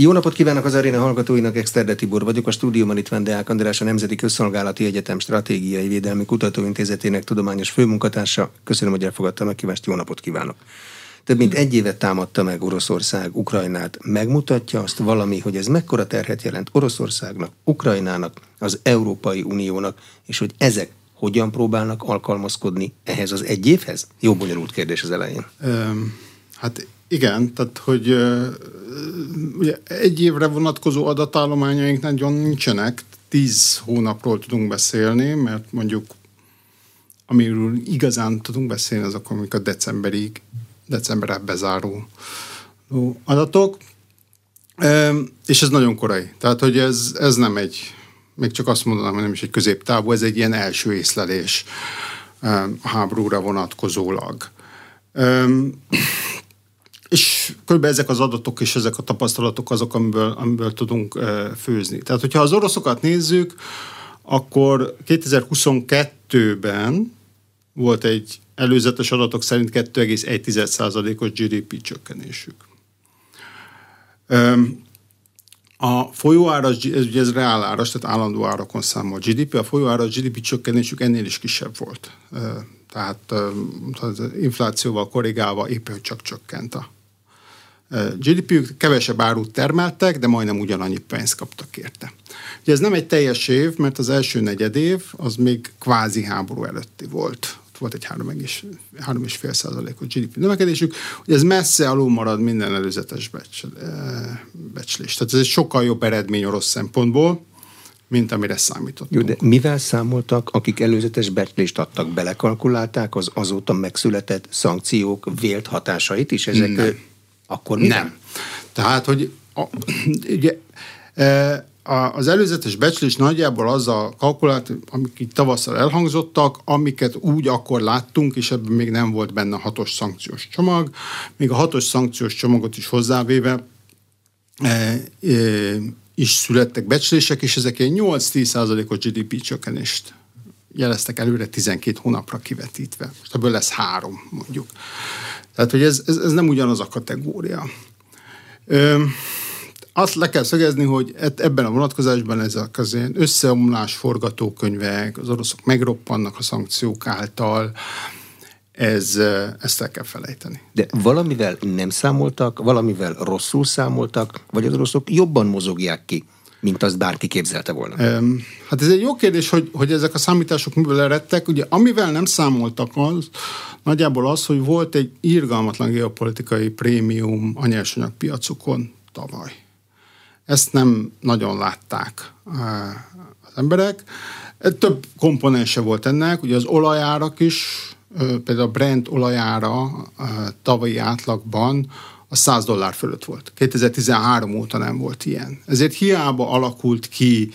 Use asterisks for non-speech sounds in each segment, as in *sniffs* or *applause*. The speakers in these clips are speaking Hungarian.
Jó napot kívánok az aréna hallgatóinak, Exterde Tibor vagyok, a stúdióban itt van Deák András, a Nemzeti Közszolgálati Egyetem Stratégiai Védelmi Kutatóintézetének tudományos főmunkatársa. Köszönöm, hogy elfogadta a meghívást, jó napot kívánok! Több mint egy évet támadta meg Oroszország Ukrajnát. Megmutatja azt valami, hogy ez mekkora terhet jelent Oroszországnak, Ukrajnának, az Európai Uniónak, és hogy ezek hogyan próbálnak alkalmazkodni ehhez az egy évhez? Jó bonyolult kérdés az elején. Um, hát igen, tehát hogy ugye egy évre vonatkozó adatállományaink nagyon nincsenek, tíz hónapról tudunk beszélni, mert mondjuk amiről igazán tudunk beszélni, azok, amik a decemberig, decemberre bezáró adatok, és ez nagyon korai. Tehát, hogy ez, ez nem egy, még csak azt mondanám, hogy nem is egy középtávú, ez egy ilyen első észlelés háborúra vonatkozólag. És kb. ezek az adatok és ezek a tapasztalatok azok, amiből, amiből tudunk főzni. Tehát, hogyha az oroszokat nézzük, akkor 2022-ben volt egy előzetes adatok szerint 2,1%-os GDP csökkenésük. A folyóáras, ez ugye ez reáláras, tehát állandó árakon számol GDP, a folyóáras GDP csökkenésük ennél is kisebb volt. Tehát az inflációval korrigálva épp, hogy csak csökkent a GDP-ük, kevesebb árut termeltek, de majdnem ugyanannyi pénzt kaptak érte. Ugye ez nem egy teljes év, mert az első negyed év az még kvázi háború előtti volt. Volt egy 3,5 százalékos GDP növekedésük. Ugye ez messze alul marad minden előzetes becslés. Tehát ez egy sokkal jobb eredmény orosz szempontból, mint amire számítottunk. Jó, de mivel számoltak, akik előzetes becslést adtak, belekalkulálták az azóta megszületett szankciók vélt hatásait is? Ezek nem akkor mi nem? Tehát, hogy a, *clears throat* ugye, e, az előzetes becslés nagyjából az a kalkulált, amik itt tavasszal elhangzottak, amiket úgy akkor láttunk, és ebben még nem volt benne hatos szankciós csomag, még a hatos szankciós csomagot is hozzávéve e, e, is születtek becslések, és ezek egy 8-10 százalékos GDP csökkenést jeleztek előre 12 hónapra kivetítve. Most ebből lesz három, mondjuk. Tehát, hogy ez, ez, ez nem ugyanaz a kategória. Ö, azt le kell szögezni, hogy ebben a vonatkozásban ez a összeomlás forgatókönyvek, az oroszok megroppannak a szankciók által, ez, ezt el kell felejteni. De valamivel nem számoltak, valamivel rosszul számoltak, vagy az oroszok jobban mozogják ki mint azt bárki képzelte volna? Hát ez egy jó kérdés, hogy, hogy ezek a számítások miből eredtek. Ugye amivel nem számoltak az, nagyjából az, hogy volt egy irgalmatlan geopolitikai prémium a nyersanyagpiacokon tavaly. Ezt nem nagyon látták az emberek. Több komponense volt ennek, ugye az olajárak is, például a Brent olajára tavalyi átlagban a 100 dollár fölött volt. 2013 óta nem volt ilyen. Ezért hiába alakult ki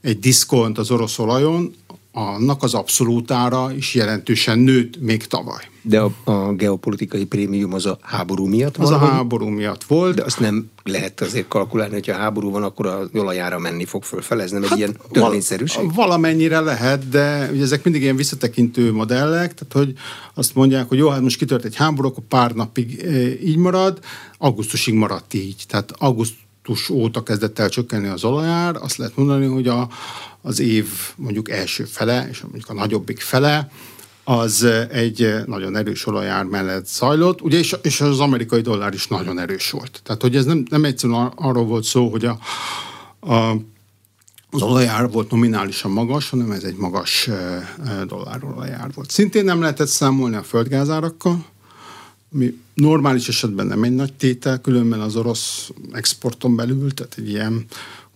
egy diszkont az orosz olajon, annak az abszolútára is jelentősen nőtt még tavaly. De a, a geopolitikai prémium az a háború miatt van? Az a háború miatt volt. De azt nem lehet azért kalkulálni, hogy a háború van, akkor a olajára menni fog fölfele, ez nem hát egy ilyen törvényszerűség? Val- valamennyire lehet, de ugye ezek mindig ilyen visszatekintő modellek, tehát hogy azt mondják, hogy jó, hát most kitört egy háború, akkor pár napig e, így marad, augusztusig maradt így. Tehát augusztus óta kezdett el csökkenni az olajár, azt lehet mondani, hogy a, az év mondjuk első fele, és mondjuk a nagyobbik fele, az egy nagyon erős olajár mellett zajlott, ugye, és, és az amerikai dollár is nagyon erős volt. Tehát, hogy ez nem, nem egyszerűen arról volt szó, hogy a, a az olajár volt nominálisan magas, hanem ez egy magas dollárolajár volt. Szintén nem lehetett számolni a földgázárakkal, ami normális esetben nem egy nagy tétel, különben az orosz exporton belül, tehát egy ilyen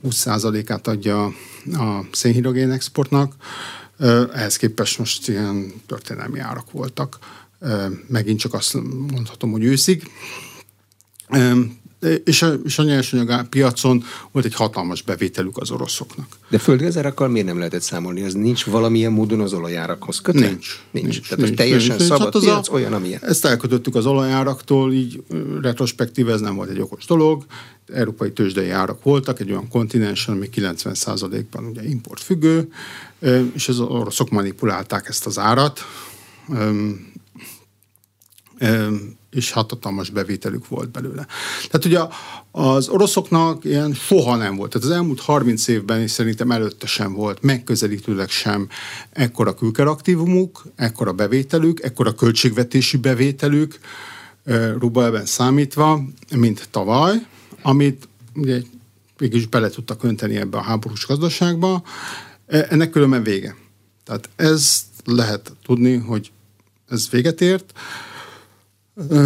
20%-át adja a szénhidrogén exportnak. Ehhez képest most ilyen történelmi árak voltak. Megint csak azt mondhatom, hogy őszig. És a, és a nyersanyag piacon volt egy hatalmas bevételük az oroszoknak. De földgázárakkal miért nem lehetett számolni? Az nincs valamilyen módon az olajárakhoz kötve? Nincs. Nincs. nincs Tehát nincs, teljesen nincs, szabad hát piac, a, olyan, amilyen. Ezt elkötöttük az olajáraktól, így retrospektív ez nem volt egy okos dolog. Európai tőzsdei árak voltak, egy olyan kontinensen, ami 90%-ban ugye import függő, és az oroszok manipulálták ezt az árat és hatalmas bevételük volt belőle. Tehát ugye az oroszoknak ilyen soha nem volt. Tehát az elmúlt 30 évben, és szerintem előtte sem volt, megközelítőleg sem ekkora külkeraktívumuk, ekkora bevételük, ekkora költségvetési bevételük, rubelben számítva, mint tavaly, amit ugye mégis bele tudtak önteni ebbe a háborús gazdaságba. E, ennek különben vége. Tehát ez lehet tudni, hogy ez véget ért.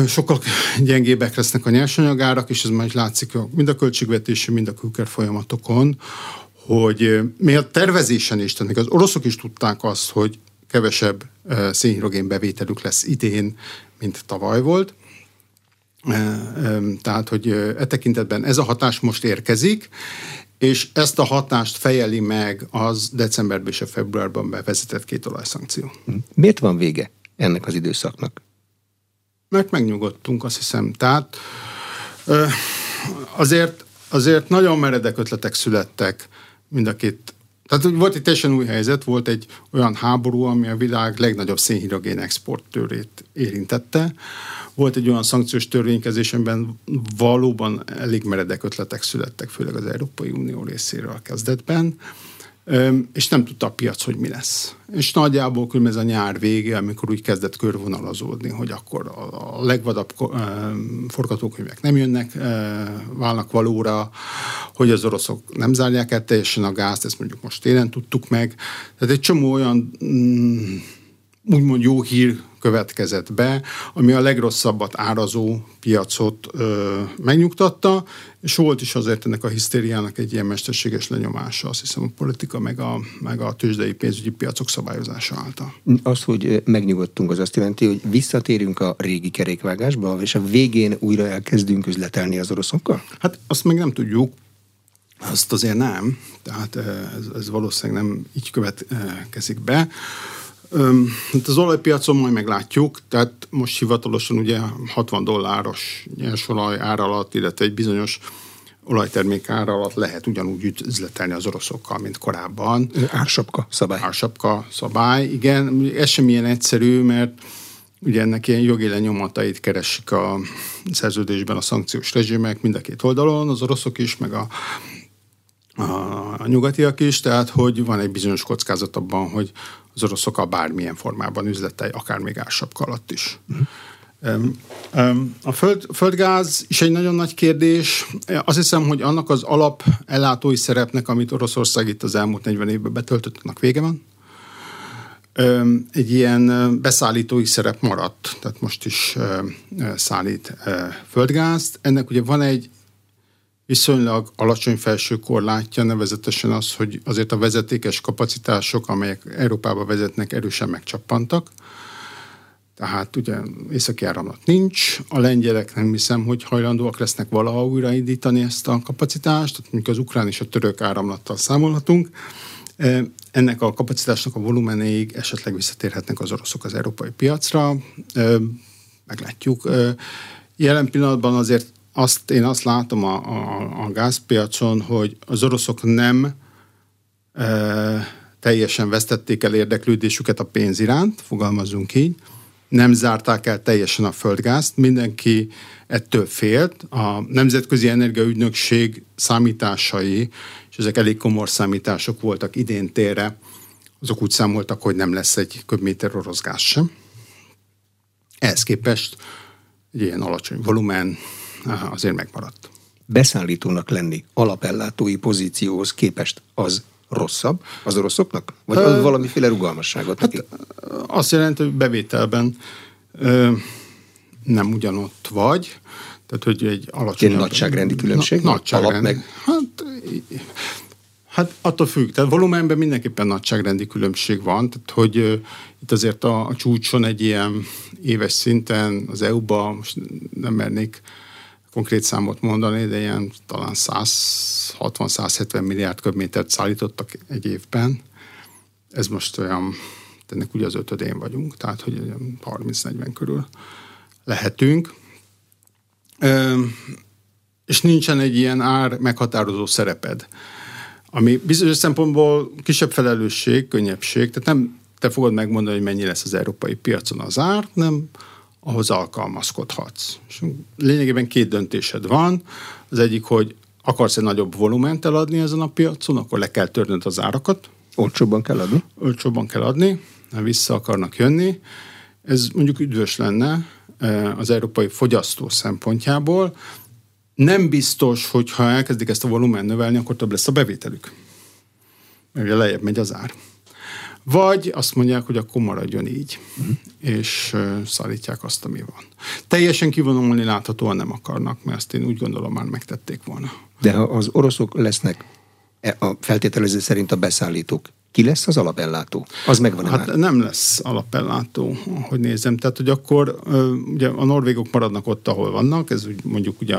Sokkal gyengébbek lesznek a nyersanyagárak, és ez már látszik mind a költségvetési, mind a külker folyamatokon, hogy még a tervezésen is, tehát még az oroszok is tudták azt, hogy kevesebb szénhidrogén bevételük lesz idén, mint tavaly volt. Tehát, hogy e tekintetben ez a hatás most érkezik, és ezt a hatást fejeli meg az decemberben és a februárban bevezetett két olajszankció. Miért van vége ennek az időszaknak? Mert megnyugodtunk, azt hiszem. Tehát azért, azért nagyon meredek ötletek születtek mind a két tehát volt egy teljesen új helyzet, volt egy olyan háború, ami a világ legnagyobb szénhidrogén exportőrét érintette. Volt egy olyan szankciós törvénykezés, amiben valóban elég meredek ötletek születtek, főleg az Európai Unió részéről a kezdetben és nem tudta a piac, hogy mi lesz. És nagyjából különben ez a nyár vége, amikor úgy kezdett körvonalazódni, hogy akkor a legvadabb forgatókönyvek nem jönnek, válnak valóra, hogy az oroszok nem zárják el teljesen a gázt, ezt mondjuk most télen tudtuk meg. Tehát egy csomó olyan mm, úgymond jó hír következett be, ami a legrosszabbat árazó piacot ö, megnyugtatta, és volt is azért ennek a hisztériának egy ilyen mesterséges lenyomása, azt hiszem a politika meg a, meg a tőzsdei pénzügyi piacok szabályozása által. Az, hogy megnyugodtunk, az azt jelenti, hogy visszatérünk a régi kerékvágásba, és a végén újra elkezdünk üzletelni az oroszokkal? Hát azt meg nem tudjuk, azt azért nem, tehát ez, ez valószínűleg nem így következik be. Hát az olajpiacon majd meglátjuk, tehát most hivatalosan ugye 60 dolláros nyersolaj ár alatt, illetve egy bizonyos olajtermék ára alatt lehet ugyanúgy üzletelni az oroszokkal, mint korábban. Ársapka szabály. Ársapka szabály, igen. Ez sem ilyen egyszerű, mert ugye ennek ilyen jogi lenyomatait keresik a szerződésben a szankciós rezsimek mind a két oldalon, az oroszok is, meg a, a, a nyugatiak is, tehát hogy van egy bizonyos kockázat abban, hogy az oroszokkal bármilyen formában üzletei, akár még ársapka alatt is. A föld, földgáz is egy nagyon nagy kérdés. Azt hiszem, hogy annak az alap ellátói szerepnek, amit Oroszország itt az elmúlt 40 évben betöltött, annak vége van. Egy ilyen beszállítói szerep maradt, tehát most is szállít földgázt. Ennek ugye van egy viszonylag alacsony felső korlátja, nevezetesen az, hogy azért a vezetékes kapacitások, amelyek Európába vezetnek, erősen megcsappantak. Tehát ugye északi áramlat nincs, a lengyelek nem hiszem, hogy hajlandóak lesznek valaha újraindítani ezt a kapacitást, tehát mondjuk az ukrán és a török áramlattal számolhatunk. E, ennek a kapacitásnak a volumenéig esetleg visszatérhetnek az oroszok az európai piacra, e, meglátjuk. E, jelen pillanatban azért azt, én azt látom a, a, a gázpiacon, hogy az oroszok nem e, teljesen vesztették el érdeklődésüket a pénz iránt, fogalmazunk így, nem zárták el teljesen a földgázt, mindenki ettől félt. A Nemzetközi Energiaügynökség számításai, és ezek elég komor számítások voltak idén térre, azok úgy számoltak, hogy nem lesz egy köbméter orosz gáz sem. Ehhez képest egy ilyen alacsony volumen, azért megmaradt. Beszállítónak lenni alapellátói pozícióhoz képest az rosszabb az oroszoknak? Vagy az valamiféle rugalmasságot hát, neki? Azt jelenti, hogy bevételben ö, nem ugyanott vagy, tehát hogy egy alacsony... nagyságrendi különbség? Na, nagyságrend. meg... Hát, hát attól függ. Tehát volumenben mindenképpen nagyságrendi különbség van, tehát hogy ö, itt azért a, a csúcson egy ilyen éves szinten az EU-ba, most nem mernék konkrét számot mondani, de ilyen talán 160-170 milliárd köbmétert szállítottak egy évben. Ez most olyan, ennek ugye az ötödén vagyunk, tehát hogy 30-40 körül lehetünk. És nincsen egy ilyen ár meghatározó szereped, ami bizonyos szempontból kisebb felelősség, könnyebbség, tehát nem te fogod megmondani, hogy mennyi lesz az európai piacon az ár, nem ahhoz alkalmazkodhatsz. És lényegében két döntésed van. Az egyik, hogy akarsz egy nagyobb volument eladni ezen a piacon, akkor le kell törnöd az árakat. Olcsóbban kell adni? Olcsóbban kell adni, ha vissza akarnak jönni. Ez mondjuk üdvös lenne eh, az európai fogyasztó szempontjából. Nem biztos, hogy ha elkezdik ezt a volumen növelni, akkor több lesz a bevételük. Mert ugye lejjebb megy az ár. Vagy azt mondják, hogy akkor maradjon így, uh-huh. és szállítják azt, ami van. Teljesen kivonulni láthatóan nem akarnak, mert ezt én úgy gondolom már megtették volna. De ha az oroszok lesznek e, a feltételező szerint a beszállítók, ki lesz az alapellátó? Az megvan Hát már? nem lesz alapellátó, hogy nézem. Tehát, hogy akkor ugye a norvégok maradnak ott, ahol vannak, ez úgy mondjuk ugye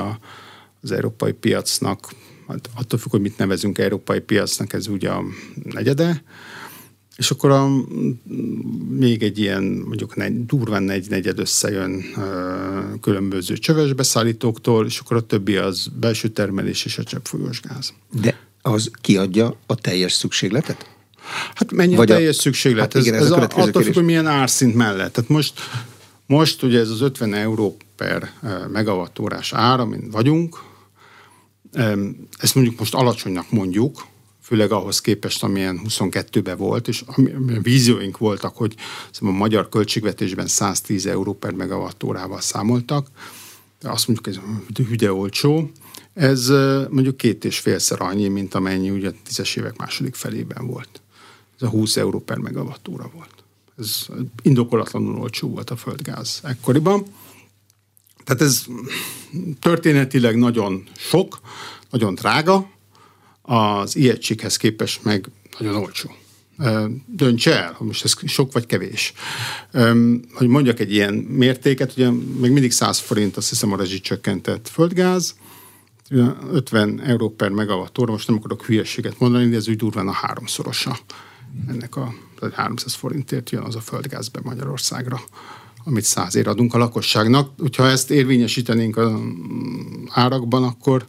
az európai piacnak, hát attól függ, hogy mit nevezünk európai piacnak, ez ugye a negyede, és akkor a, még egy ilyen, mondjuk negy, durván egy negyed összejön ö, különböző csöves beszállítóktól, és akkor a többi az belső termelés és a cseppfolyós gáz. De az kiadja a teljes szükségletet? Hát mennyi Vagy a teljes szükséglet? Hát igen, ez, ez, ez a, a attól függ, hogy milyen árszint mellett. Tehát most, most ugye ez az 50 euró per megawattórás ár, amin vagyunk, ezt mondjuk most alacsonynak mondjuk, főleg ahhoz képest, amilyen 22-ben volt, és amilyen vízióink voltak, hogy a magyar költségvetésben 110 euró per megawattórával számoltak, azt mondjuk ez hüde olcsó, ez mondjuk két és félszer annyi, mint amennyi ugye a tízes évek második felében volt. Ez a 20 euró per megavattóra volt. Ez indokolatlanul olcsó volt a földgáz ekkoriban. Tehát ez történetileg nagyon sok, nagyon drága, az ijegységhez képest meg nagyon olcsó. Dönts el, hogy most ez sok vagy kevés. Hogy mondjak egy ilyen mértéket, ugye még mindig 100 forint, azt hiszem a rezsicsökkentett földgáz, 50 euró per megawatt óra, most nem akarok hülyeséget mondani, de ez úgy durván a háromszorosa ennek a 300 forintért jön az a földgáz be Magyarországra, amit százért adunk a lakosságnak. Hogyha ezt érvényesítenénk az árakban, akkor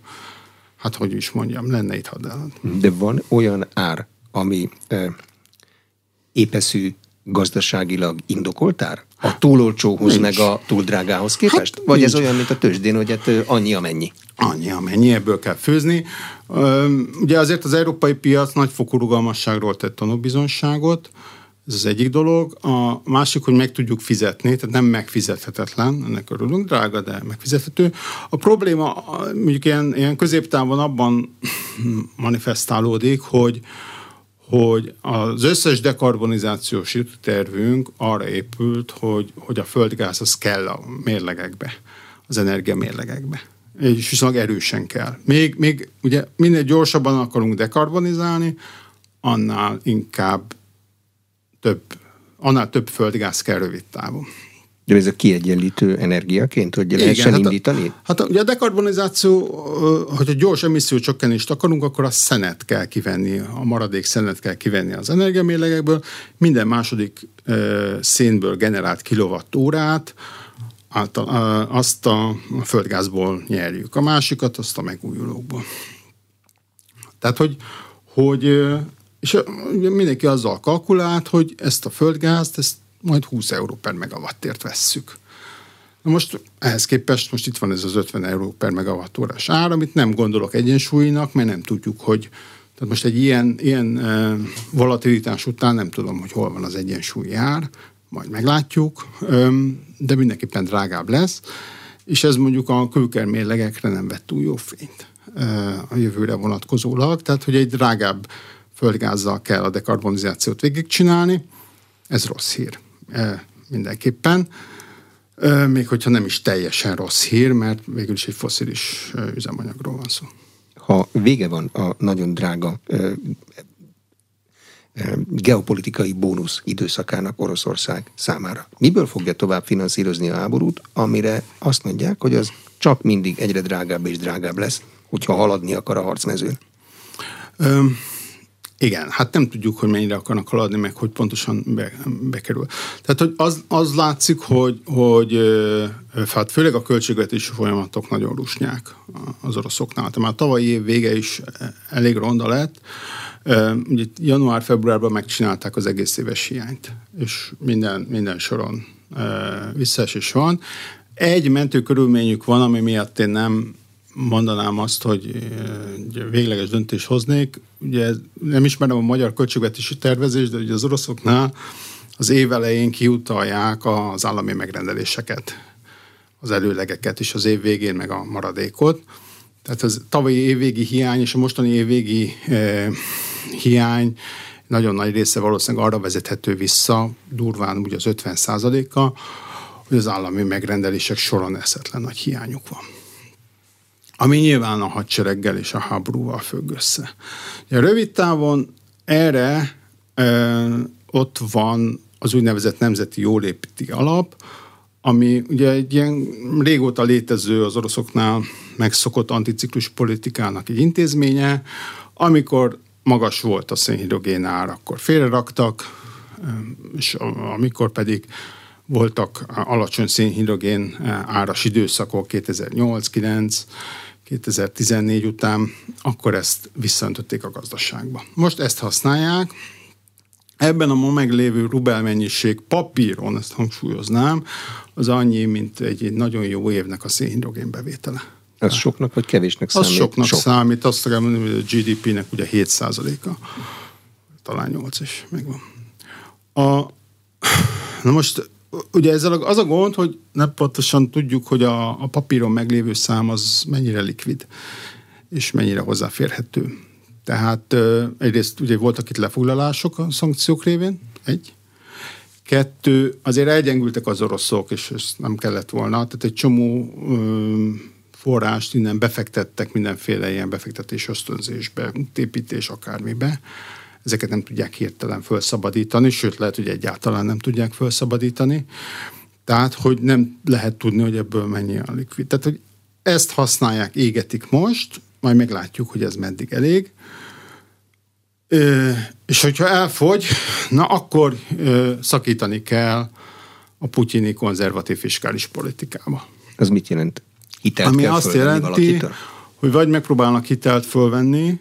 hát hogy is mondjam, lenne itt hadálat. De van olyan ár, ami e, épeszű gazdaságilag indokoltár? A túl olcsóhoz, meg a túl drágához képest? Hát, Vagy nincs. ez olyan, mint a tőzsdén, hogy hát annyi amennyi? Annyi amennyi, ebből kell főzni. Ugye azért az európai piac nagyfokú rugalmasságról tett tanúbizonságot, ez az egyik dolog. A másik, hogy meg tudjuk fizetni, tehát nem megfizethetetlen, ennek örülünk, drága, de megfizethető. A probléma mondjuk ilyen, ilyen középtávon abban *clears throat* manifestálódik, hogy hogy az összes dekarbonizációs tervünk arra épült, hogy, hogy a földgáz az kell a mérlegekbe, az energia mérlegekbe. És viszonylag erősen kell. Még, még ugye minél gyorsabban akarunk dekarbonizálni, annál inkább több, annál több földgáz kell rövid távon. De ez a kiegyenlítő energiaként, hogy lehessen hát indítani? A, hát ugye a dekarbonizáció, hogyha gyors emisszió csökkenést akarunk, akkor a szenet kell kivenni, a maradék szenet kell kivenni az energiamérlegekből. Minden második ö, szénből generált kilovattórát által, azt a földgázból nyerjük. A másikat azt a megújulókból. Tehát, hogy, hogy és mindenki azzal kalkulált, hogy ezt a földgázt, ezt majd 20 euró per megawattért vesszük. Na most ehhez képest most itt van ez az 50 euró per megawattórás ár, amit nem gondolok egyensúlynak, mert nem tudjuk, hogy tehát most egy ilyen, ilyen e, volatilitás után nem tudom, hogy hol van az egyensúlyi ár, majd meglátjuk, de mindenképpen drágább lesz, és ez mondjuk a kőkermérlegekre nem vett túl jó fényt a jövőre vonatkozólag, tehát hogy egy drágább földgázzal kell a dekarbonizációt végigcsinálni, ez rossz hír e, mindenképpen, e, még hogyha nem is teljesen rossz hír, mert végül is egy foszilis e, üzemanyagról van szó. Ha vége van a nagyon drága geopolitikai bónusz időszakának Oroszország számára. Miből fogja tovább finanszírozni a háborút, amire azt mondják, hogy az csak mindig egyre drágább és drágább lesz, hogyha haladni akar a harcmezőn? Igen, hát nem tudjuk, hogy mennyire akarnak haladni, meg hogy pontosan be, bekerül. Tehát, hogy az, az látszik, hogy, hogy hát főleg a költségvetési folyamatok nagyon rusnyák az oroszoknál. Tehát már tavalyi év vége is elég ronda lett. Ugye január-februárban megcsinálták az egész éves hiányt, és minden, minden soron visszaesés van. Egy mentő körülményük van, ami miatt én nem mondanám azt, hogy végleges döntés hoznék. Ugye nem ismerem a magyar költségvetési tervezést, de ugye az oroszoknál az év elején kiutalják az állami megrendeléseket, az előlegeket, és az év végén meg a maradékot. Tehát az tavalyi évvégi hiány és a mostani évvégi eh, hiány nagyon nagy része valószínűleg arra vezethető vissza, durván ugye az 50 a hogy az állami megrendelések soron eszetlen nagy hiányuk van. Ami nyilván a hadsereggel és a háborúval függ össze. A rövid távon erre ö, ott van az úgynevezett nemzeti jólépíti alap, ami ugye egy ilyen régóta létező az oroszoknál megszokott anticiklus politikának egy intézménye, amikor magas volt a szénhidrogén ár, akkor félreraktak, és amikor pedig voltak alacsony szénhidrogén áras időszakok 2008-9, 2014 után, akkor ezt visszaöntötték a gazdaságba. Most ezt használják, Ebben a ma meglévő rubel mennyiség papíron, ezt hangsúlyoznám, az annyi, mint egy, egy nagyon jó évnek a szénhidrogén bevétele. Ez soknak vagy kevésnek számít? Az soknak Sok. számít, azt kell mondani, hogy a GDP-nek ugye 7%-a, talán 8 is megvan. A, na most ugye ezzel az a gond, hogy nem pontosan tudjuk, hogy a, a papíron meglévő szám az mennyire likvid, és mennyire hozzáférhető. Tehát egyrészt ugye voltak itt lefoglalások a szankciók révén, egy. Kettő, azért elgyengültek az oroszok, és ez nem kellett volna. Tehát egy csomó ö, forrást innen befektettek mindenféle ilyen befektetés ösztönzésbe, építés, akármibe. Ezeket nem tudják hirtelen felszabadítani, sőt lehet, hogy egyáltalán nem tudják felszabadítani. Tehát, hogy nem lehet tudni, hogy ebből mennyi a likvid. Tehát, hogy ezt használják, égetik most, majd meglátjuk, hogy ez meddig elég. Ö, és hogyha elfogy, na akkor ö, szakítani kell a putyini konzervatív fiskális politikába. Ez mit jelent? Hitelt Ami azt jelenti, hogy vagy megpróbálnak hitelt fölvenni,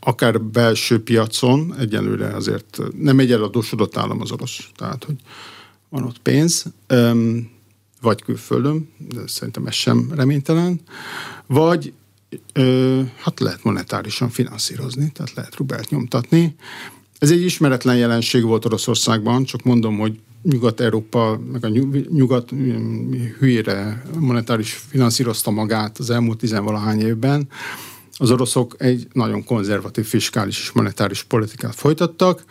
akár belső piacon, egyelőre azért nem egy eladósodott állam az orosz, tehát hogy van ott pénz, vagy külföldön, de szerintem ez sem reménytelen, vagy hát lehet monetárisan finanszírozni, tehát lehet rubelt nyomtatni. Ez egy ismeretlen jelenség volt Oroszországban, csak mondom, hogy Nyugat-Európa, meg a nyugat hülyére monetáris finanszírozta magát az elmúlt tizenvalahány évben. Az oroszok egy nagyon konzervatív fiskális és monetáris politikát folytattak,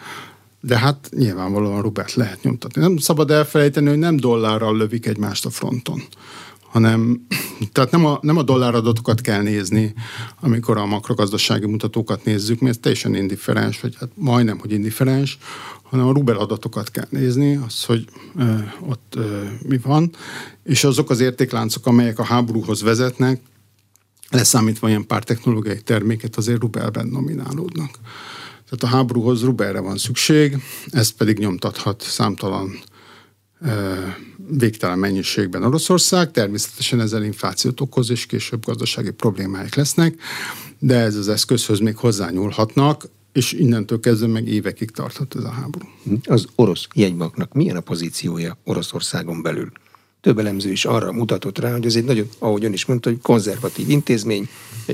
de hát nyilvánvalóan rubelt lehet nyomtatni. Nem szabad elfelejteni, hogy nem dollárral lövik egymást a fronton hanem *clears throat* tehát nem a, nem a dolláradatokat kell nézni, amikor a makrogazdasági mutatókat nézzük, mert ez teljesen indifferens, vagy hát majdnem, hogy indifferens, hanem a rubel adatokat kell nézni, az, hogy ö, ott ö, mi van, és azok az értékláncok, amelyek a háborúhoz vezetnek, leszámítva ilyen pár technológiai terméket, azért rubelben nominálódnak. Tehát a háborúhoz rubelre van szükség, ezt pedig nyomtathat számtalan végtelen mennyiségben Oroszország, természetesen ezzel inflációt okoz, és később gazdasági problémáik lesznek, de ez az eszközhöz még hozzányúlhatnak, és innentől kezdve meg évekig tarthat ez a háború. Az orosz jegybanknak milyen a pozíciója Oroszországon belül? Több elemző is arra mutatott rá, hogy ez egy nagyon, ahogy ön is mondta, hogy konzervatív intézmény,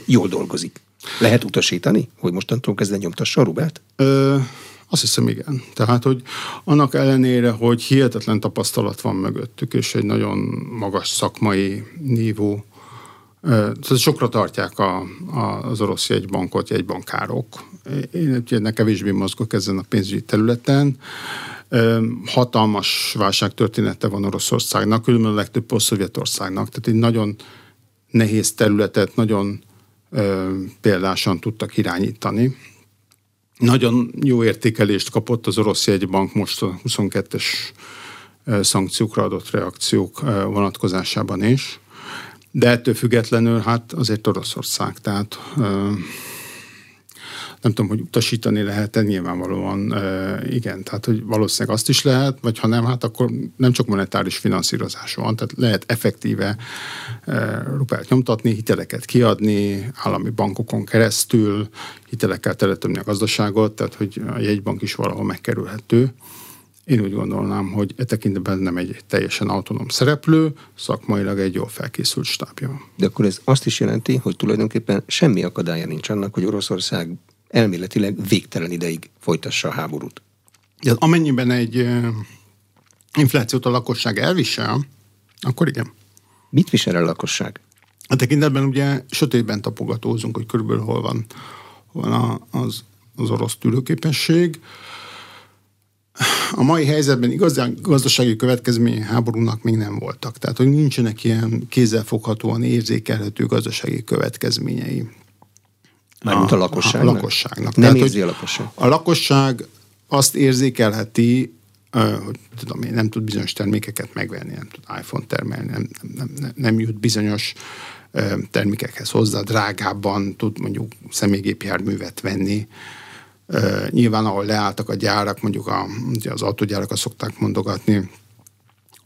jól dolgozik. Lehet utasítani, hogy mostantól kezdve nyomtassa a rubelt? Ö, azt hiszem, igen. Tehát, hogy annak ellenére, hogy hihetetlen tapasztalat van mögöttük, és egy nagyon magas szakmai nívó, tehát sokra tartják a, a, az orosz jegybankot, jegybankárok. Én ennek kevésbé mozgok ezen a pénzügyi területen. Hatalmas válságtörténete van Oroszországnak, különben a legtöbb posztszovjetországnak. Tehát egy nagyon nehéz területet nagyon példásan tudtak irányítani nagyon jó értékelést kapott az orosz jegybank most a 22-es szankciókra adott reakciók vonatkozásában is. De ettől függetlenül hát azért Oroszország, tehát nem tudom, hogy utasítani lehet-e, nyilvánvalóan igen, tehát hogy valószínűleg azt is lehet, vagy ha nem, hát akkor nem csak monetáris finanszírozás van, tehát lehet effektíve rupelt nyomtatni, hiteleket kiadni, állami bankokon keresztül, hitelekkel teletömni a gazdaságot, tehát hogy a jegybank is valahol megkerülhető. Én úgy gondolnám, hogy e tekintetben nem egy teljesen autonóm szereplő, szakmailag egy jól felkészült stábja. De akkor ez azt is jelenti, hogy tulajdonképpen semmi akadálya nincs annak, hogy Oroszország elméletileg végtelen ideig folytassa a háborút. De amennyiben egy inflációt a lakosság elvisel, akkor igen. Mit visel a lakosság? A tekintetben ugye sötétben tapogatózunk, hogy körülbelül hol van, hol van az, az orosz tűrőképesség. A mai helyzetben igazán gazdasági következmény háborúnak még nem voltak. Tehát, hogy nincsenek ilyen kézzelfoghatóan érzékelhető gazdasági következményei. Mármint a, a lakosságnak? A lakosságnak. Nem Tehát, érzi a lakosság? A lakosság azt érzékelheti, hogy tudom én, nem tud bizonyos termékeket megvenni, nem tud iPhone termelni, nem, nem, nem, nem jut bizonyos termékekhez hozzá, drágábban tud mondjuk személygépjárművet venni. Nyilván, ahol leálltak a gyárak, mondjuk a, az autógyárakat szokták mondogatni,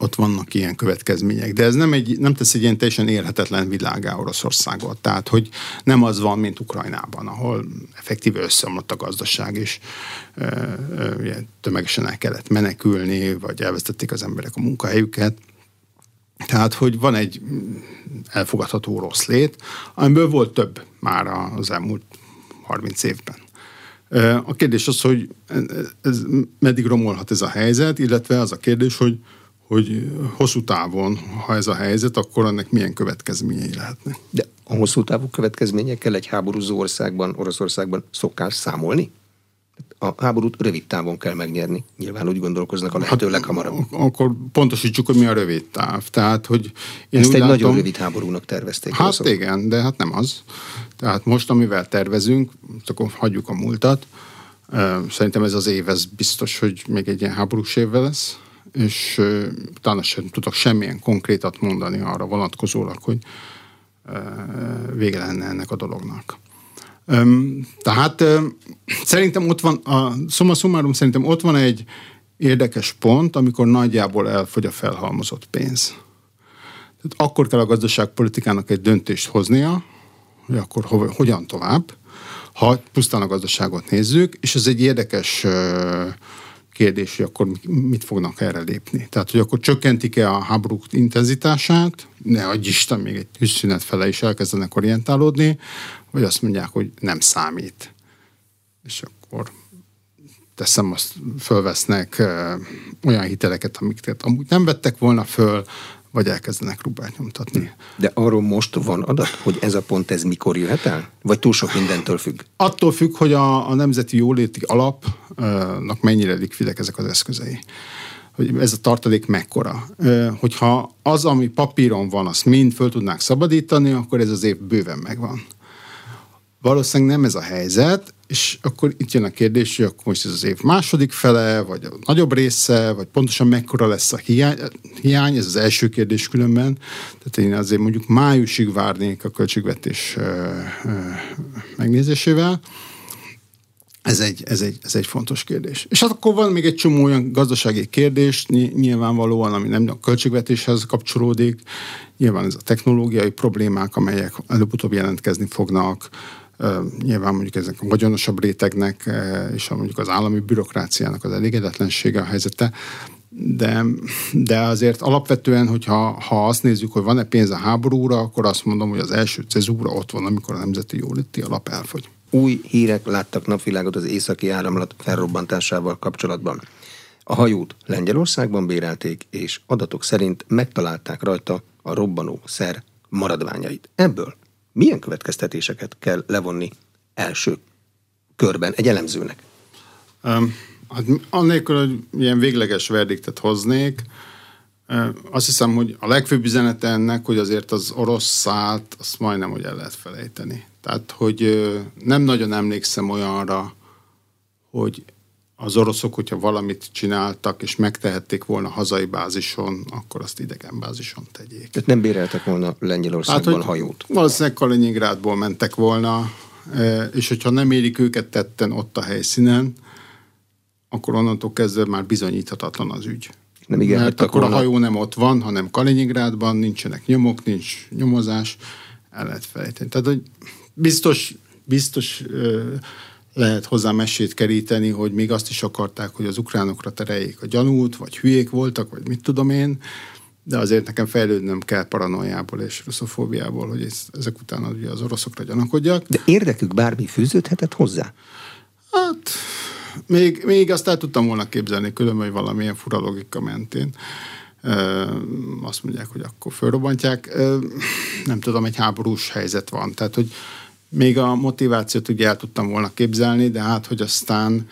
ott vannak ilyen következmények. De ez nem, egy, nem tesz egy ilyen teljesen érhetetlen világá Oroszországot. Tehát, hogy nem az van, mint Ukrajnában, ahol effektíve összeomlott a gazdaság, és ö, ö, tömegesen el kellett menekülni, vagy elvesztették az emberek a munkahelyüket. Tehát, hogy van egy elfogadható rossz lét, amiből volt több már az elmúlt 30 évben. A kérdés az, hogy ez, meddig romolhat ez a helyzet, illetve az a kérdés, hogy hogy hosszú távon, ha ez a helyzet, akkor ennek milyen következményei lehetnek. De a hosszú távú következményekkel egy háborúzó országban, Oroszországban szokás számolni? A háborút rövid távon kell megnyerni. Nyilván úgy gondolkoznak a lehető hát, leghamarabb. Akkor pontosítsuk, hogy mi a rövid táv. Tehát, hogy én Ezt egy látom, nagyon rövid háborúnak tervezték. Hát rosszok. igen, de hát nem az. Tehát most, amivel tervezünk, akkor hagyjuk a múltat. Szerintem ez az év, ez biztos, hogy még egy ilyen háborús évvel lesz és utána sem tudok semmilyen konkrétat mondani arra vonatkozólag, hogy vége lenne ennek a dolognak. Tehát szerintem ott van, a summa summarum szerintem ott van egy érdekes pont, amikor nagyjából elfogy a felhalmozott pénz. Tehát akkor kell a gazdaságpolitikának egy döntést hoznia, hogy akkor hogyan tovább, ha pusztán a gazdaságot nézzük, és ez egy érdekes kérdés, hogy akkor mit fognak erre lépni. Tehát, hogy akkor csökkentik-e a háborúk intenzitását, ne adj Isten, még egy tűzszünet fele is elkezdenek orientálódni, vagy azt mondják, hogy nem számít. És akkor teszem, azt fölvesznek olyan hiteleket, amiket amúgy nem vettek volna föl, vagy elkezdenek rubát nyomtatni. De arról most van adat, hogy ez a pont ez mikor jöhet el? Vagy túl sok mindentől függ? Attól függ, hogy a, a Nemzeti Jóléti Alapnak mennyire likvidek ezek az eszközei. Hogy ez a tartalék mekkora. Hogyha az, ami papíron van, azt mind föl tudnák szabadítani, akkor ez az év bőven megvan. Valószínűleg nem ez a helyzet, és akkor itt jön a kérdés, hogy akkor most ez az év második fele, vagy a nagyobb része, vagy pontosan mekkora lesz a hiány, hiány ez az első kérdés különben. Tehát én azért mondjuk májusig várnék a költségvetés megnézésével. Ez egy, ez, egy, ez egy fontos kérdés. És hát akkor van még egy csomó olyan gazdasági kérdés, nyilvánvalóan, ami nem a költségvetéshez kapcsolódik, nyilván ez a technológiai problémák, amelyek előbb-utóbb jelentkezni fognak, Nyilván mondjuk ezek a vagyonosabb rétegnek és mondjuk az állami bürokráciának az elégedetlensége a helyzete, de, de azért alapvetően, hogyha ha azt nézzük, hogy van-e pénz a háborúra, akkor azt mondom, hogy az első cezúra ott van, amikor a Nemzeti Jóléti Alap elfogy. Új hírek láttak napvilágot az északi áramlat felrobbantásával kapcsolatban. A hajót Lengyelországban bérelték, és adatok szerint megtalálták rajta a robbanó szer maradványait. Ebből milyen következtetéseket kell levonni első körben egy elemzőnek? Um, hát annélkül, hogy ilyen végleges verdiktet hoznék, azt hiszem, hogy a legfőbb üzenete ennek, hogy azért az orosz szállt, azt majdnem, hogy el lehet felejteni. Tehát, hogy nem nagyon emlékszem olyanra, hogy az oroszok, hogyha valamit csináltak, és megtehették volna hazai bázison, akkor azt idegen bázison tegyék. Tehát nem béreltek volna Lengyelországban hát, hajót? Valószínűleg Kaliningrádból mentek volna, e, és hogyha nem érik őket tetten ott a helyszínen, akkor onnantól kezdve már bizonyíthatatlan az ügy. Nem igen, Mert akkor volna... a hajó nem ott van, hanem Kaliningrádban, nincsenek nyomok, nincs nyomozás, el lehet felejteni. Tehát, hogy biztos, biztos lehet hozzá mesét keríteni, hogy még azt is akarták, hogy az ukránokra tereljék a gyanút, vagy hülyék voltak, vagy mit tudom én, de azért nekem fejlődnöm kell paranoiából és russzofóbiából, hogy ezek után ugye az oroszokra gyanakodjak. De érdekük bármi fűződhetett hozzá? Hát, még, még azt el tudtam volna képzelni, különben, hogy valamilyen fura logika mentén. Azt mondják, hogy akkor fölrobbantják. Nem tudom, egy háborús helyzet van. Tehát, hogy még a motivációt ugye el tudtam volna képzelni, de hát, hogy aztán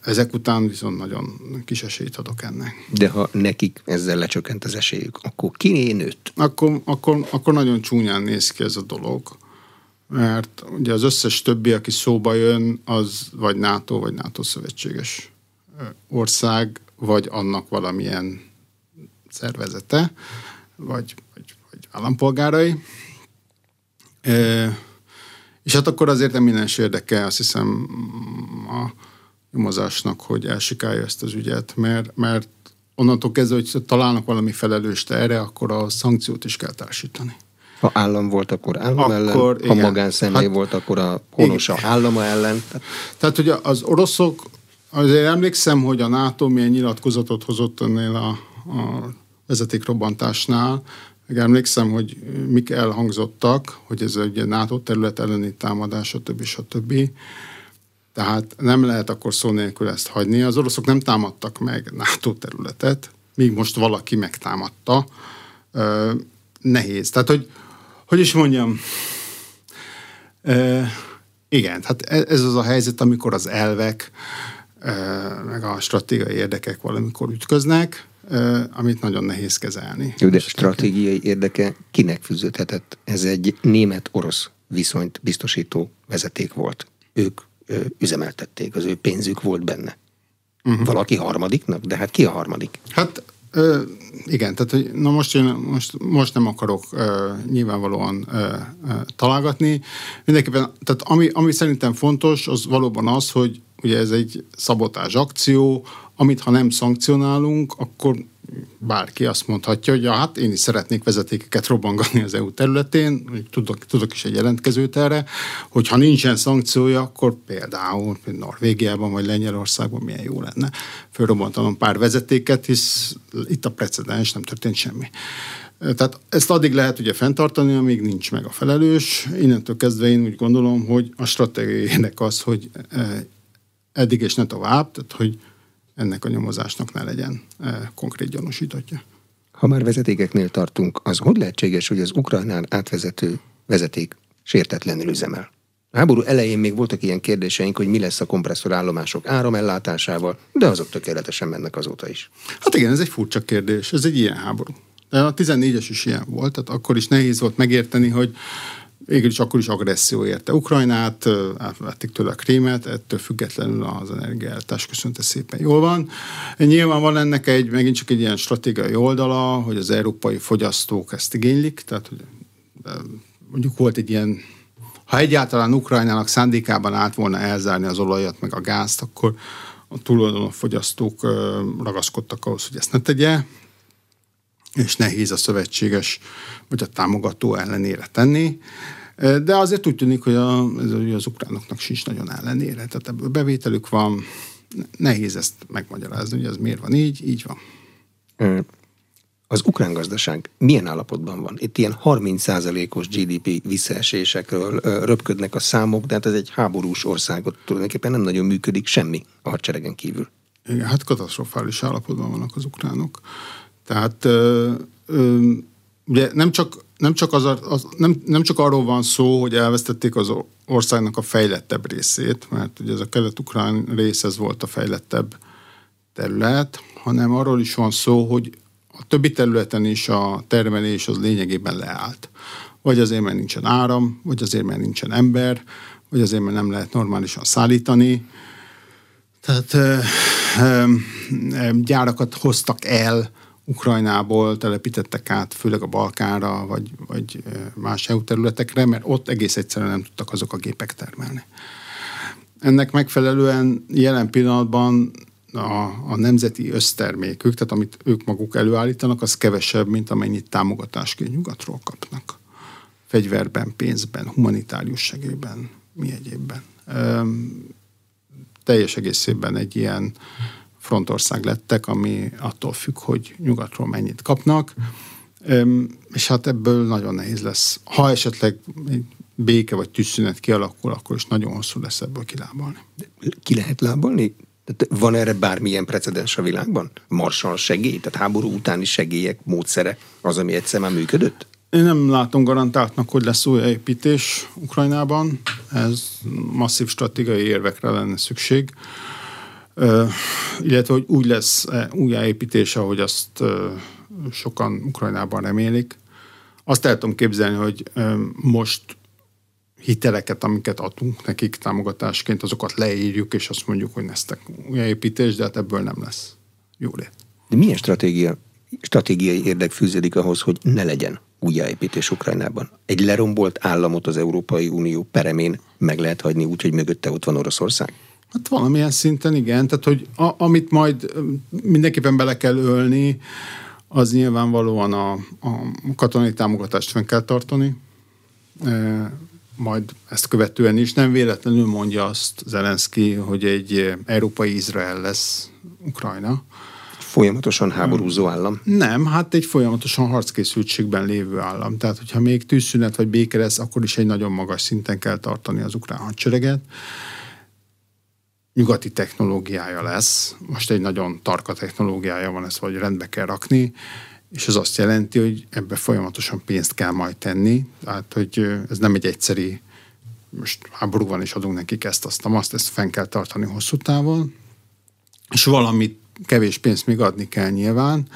ezek után viszont nagyon kis esélyt adok ennek. De ha nekik ezzel lecsökkent az esélyük, akkor kiné nőtt? Akkor, akkor, akkor nagyon csúnyán néz ki ez a dolog. Mert ugye az összes többi, aki szóba jön, az vagy NATO, vagy NATO szövetséges ország, vagy annak valamilyen szervezete, vagy, vagy, vagy állampolgárai. És hát akkor azért nem minden érdeke, azt hiszem a nyomozásnak, hogy elsikálja ezt az ügyet, mert, mert onnantól kezdve, hogy találnak valami felelőst erre, akkor a szankciót is kell társítani. Ha állam volt, akkor állam akkor, ellen, ha igen. magánszemély hát, volt, akkor a honosa igen. állama ellen. Tehát, Tehát hogy az oroszok, azért emlékszem, hogy a NATO milyen nyilatkozatot hozott ennél a, a vezetékrobbantásnál, meg emlékszem, hogy mik elhangzottak, hogy ez egy NATO terület elleni támadás, stb. stb. Tehát nem lehet akkor szó nélkül ezt hagyni. Az oroszok nem támadtak meg NATO területet, míg most valaki megtámadta. Ö, nehéz. Tehát, hogy, hogy is mondjam, igen, hát e, ez az a helyzet, amikor az elvek, meg a stratégiai érdekek valamikor ütköznek, amit nagyon nehéz kezelni. Jó, de stratégiai érdeke kinek fűződhetett? Ez egy német-orosz viszonyt biztosító vezeték volt. Ők üzemeltették, az ő pénzük volt benne. Uh-huh. Valaki harmadiknak? De hát ki a harmadik? Hát Ö, igen, tehát hogy, na most, én most, most nem akarok ö, nyilvánvalóan ö, ö, találgatni. Mindenképpen, tehát ami, ami szerintem fontos, az valóban az, hogy ugye ez egy szabotás akció, amit ha nem szankcionálunk, akkor bárki azt mondhatja, hogy ja, hát én is szeretnék vezetékeket robbangatni az EU területén, tudok, tudok is egy jelentkezőt erre, hogyha nincsen szankciója, akkor például Norvégiában vagy Lengyelországban milyen jó lenne fölrobbantanom pár vezetéket, hisz itt a precedens, nem történt semmi. Tehát ezt addig lehet ugye fenntartani, amíg nincs meg a felelős. Innentől kezdve én úgy gondolom, hogy a stratégiának az, hogy eh, eddig és ne tovább, tehát hogy ennek a nyomozásnak ne legyen e, konkrét gyanúsítottja. Ha már vezetékeknél tartunk, az hogy lehetséges, hogy az Ukrajnán átvezető vezeték sértetlenül üzemel? A háború elején még voltak ilyen kérdéseink, hogy mi lesz a kompresszorállomások áramellátásával, de azok tökéletesen mennek azóta is. Hát igen, ez egy furcsa kérdés, ez egy ilyen háború. De a 14-es is ilyen volt, tehát akkor is nehéz volt megérteni, hogy végül is akkor is agresszió érte Ukrajnát, átvették tőle a krémet, ettől függetlenül az energiállátás köszönte szépen jól van. Nyilván van ennek egy, megint csak egy ilyen stratégiai oldala, hogy az európai fogyasztók ezt igénylik, tehát hogy mondjuk volt egy ilyen ha egyáltalán Ukrajnának szándékában állt volna elzárni az olajat meg a gázt, akkor a tulajdonú fogyasztók ragaszkodtak ahhoz, hogy ezt ne tegye, és nehéz a szövetséges vagy a támogató ellenére tenni. De azért úgy tűnik, hogy a, az ukránoknak sincs nagyon ellenére. Tehát ebből bevételük van, nehéz ezt megmagyarázni, hogy ez miért van így, így van. Az ukrán gazdaság milyen állapotban van? Itt ilyen 30%-os GDP visszaesésekről röpködnek a számok, de hát ez egy háborús országot tulajdonképpen nem nagyon működik semmi a hadseregen kívül. Igen, hát katasztrofális állapotban vannak az ukránok. Tehát ö, ö, ugye nem csak, nem, csak az, az, nem, nem csak arról van szó, hogy elvesztették az országnak a fejlettebb részét, mert ugye ez a kelet-ukrán rész ez volt a fejlettebb terület, hanem arról is van szó, hogy a többi területen is a termelés az lényegében leállt. Vagy azért, mert nincsen áram, vagy azért, mert nincsen ember, vagy azért, mert nem lehet normálisan szállítani. Tehát ö, ö, gyárakat hoztak el, Ukrajnából telepítettek át, főleg a Balkánra, vagy, vagy más EU területekre, mert ott egész egyszerűen nem tudtak azok a gépek termelni. Ennek megfelelően jelen pillanatban a, a nemzeti össztermékük, tehát amit ők maguk előállítanak, az kevesebb, mint amennyit támogatásként nyugatról kapnak. Fegyverben, pénzben, humanitárius segélyben, mi egyébben. Teljes egészében egy ilyen frontország lettek, ami attól függ, hogy nyugatról mennyit kapnak, és hát ebből nagyon nehéz lesz. Ha esetleg béke vagy tűzszünet kialakul, akkor is nagyon hosszú lesz ebből kilábalni. Ki lehet lábalni? Tehát van erre bármilyen precedens a világban? Marsal segély, tehát háború utáni segélyek, módszere, az, ami egyszer már működött? Én nem látom garantáltnak, hogy lesz újjáépítés Ukrajnában. Ez masszív stratégiai érvekre lenne szükség. Illetve, hogy úgy lesz újjáépítés, ahogy azt sokan Ukrajnában remélik. Azt el tudom képzelni, hogy most hiteleket, amiket adunk nekik támogatásként, azokat leírjuk, és azt mondjuk, hogy neztek újjáépítés, de hát ebből nem lesz jó lét. De milyen stratégia, stratégiai érdek fűződik ahhoz, hogy ne legyen újjáépítés Ukrajnában? Egy lerombolt államot az Európai Unió peremén meg lehet hagyni úgy, hogy mögötte ott van Oroszország? Hát valamilyen szinten igen, tehát hogy a, amit majd mindenképpen bele kell ölni, az nyilvánvalóan a, a katonai támogatást fenn kell tartani, majd ezt követően is. Nem véletlenül mondja azt Zelenszky, hogy egy európai Izrael lesz Ukrajna. Folyamatosan háborúzó állam? Nem, hát egy folyamatosan harckészültségben lévő állam. Tehát, hogyha még tűzszünet vagy béke lesz, akkor is egy nagyon magas szinten kell tartani az ukrán hadsereget. Nyugati technológiája lesz, most egy nagyon tarka technológiája van, ezt vagy rendbe kell rakni és ez azt jelenti, hogy ebbe folyamatosan pénzt kell majd tenni, tehát hogy ez nem egy egyszeri, most háború van és adunk nekik ezt, azt, azt, ezt fenn kell tartani hosszú távon, és valamit kevés pénzt még adni kell nyilván,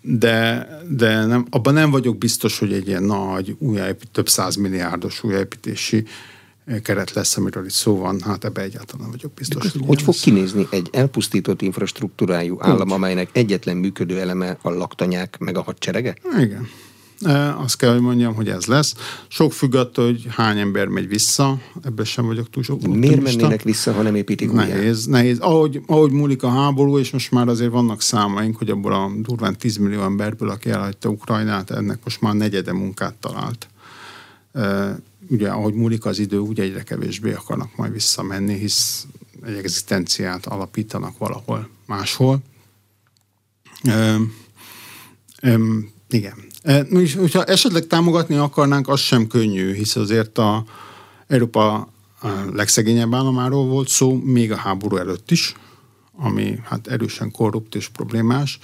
de, de nem, abban nem vagyok biztos, hogy egy ilyen nagy, újjáépít, több százmilliárdos újjáépítési keret lesz, amiről itt szó van, hát ebbe egyáltalán vagyok biztos. hogy, hogy fog lesz. kinézni egy elpusztított infrastruktúrájú állam, amelynek egyetlen működő eleme a laktanyák meg a hadserege? Igen. E, azt kell, hogy mondjam, hogy ez lesz. Sok függ attól, hogy hány ember megy vissza, ebben sem vagyok túl sok. Miért mennének vissza, ha nem építik Nehéz, újjá? nehéz. Ahogy, ahogy múlik a háború, és most már azért vannak számaink, hogy abból a durván 10 millió emberből, aki elhagyta Ukrajnát, ennek most már negyede munkát talált. E, ugye ahogy múlik az idő, úgy egyre kevésbé akarnak majd visszamenni, hisz egy egzisztenciát alapítanak valahol máshol. Ö, ö, igen. És hogyha esetleg támogatni akarnánk, az sem könnyű, hisz azért a Európa legszegényebb államáról volt szó, még a háború előtt is, ami hát erősen korrupt és problémás.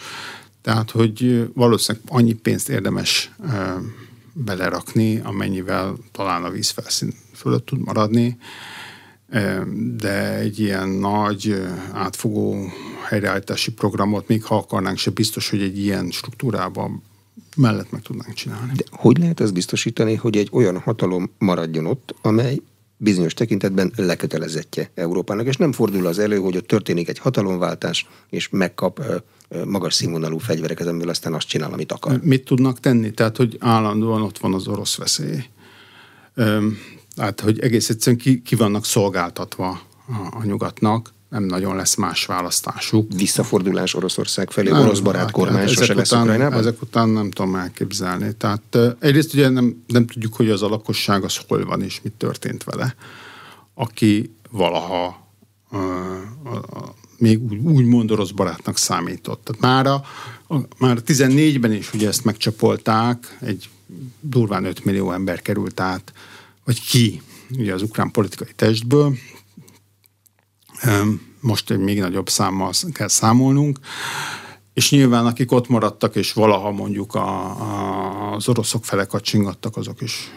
Tehát, hogy valószínűleg annyi pénzt érdemes belerakni, amennyivel talán a vízfelszín fölött tud maradni, de egy ilyen nagy átfogó helyreállítási programot, még ha akarnánk, se biztos, hogy egy ilyen struktúrában mellett meg tudnánk csinálni. De hogy lehet ezt biztosítani, hogy egy olyan hatalom maradjon ott, amely bizonyos tekintetben lekötelezettje Európának, és nem fordul az elő, hogy ott történik egy hatalomváltás, és megkap magas színvonalú fegyvereket, amiből aztán azt csinál, amit akar. Mit tudnak tenni? Tehát, hogy állandóan ott van az orosz veszély. Tehát, hogy egész egyszerűen ki, ki vannak szolgáltatva a, a nyugatnak, nem nagyon lesz más választásuk. Visszafordulás Oroszország felé, nem, orosz barát hát, kormány hát sose lesz Ukrajnában? Ezek után nem tudom elképzelni. Tehát egyrészt ugye nem, nem tudjuk, hogy az a lakosság az hol van és mit történt vele. Aki valaha uh, uh, még úgy, úgy mond orosz barátnak számított. Tehát már, a, a, már 14-ben is ugye ezt megcsapolták, egy durván 5 millió ember került át, vagy ki ugye az ukrán politikai testből. Most egy még nagyobb számmal kell számolnunk. És nyilván akik ott maradtak, és valaha mondjuk a, a, az oroszok fele kacsingattak, azok is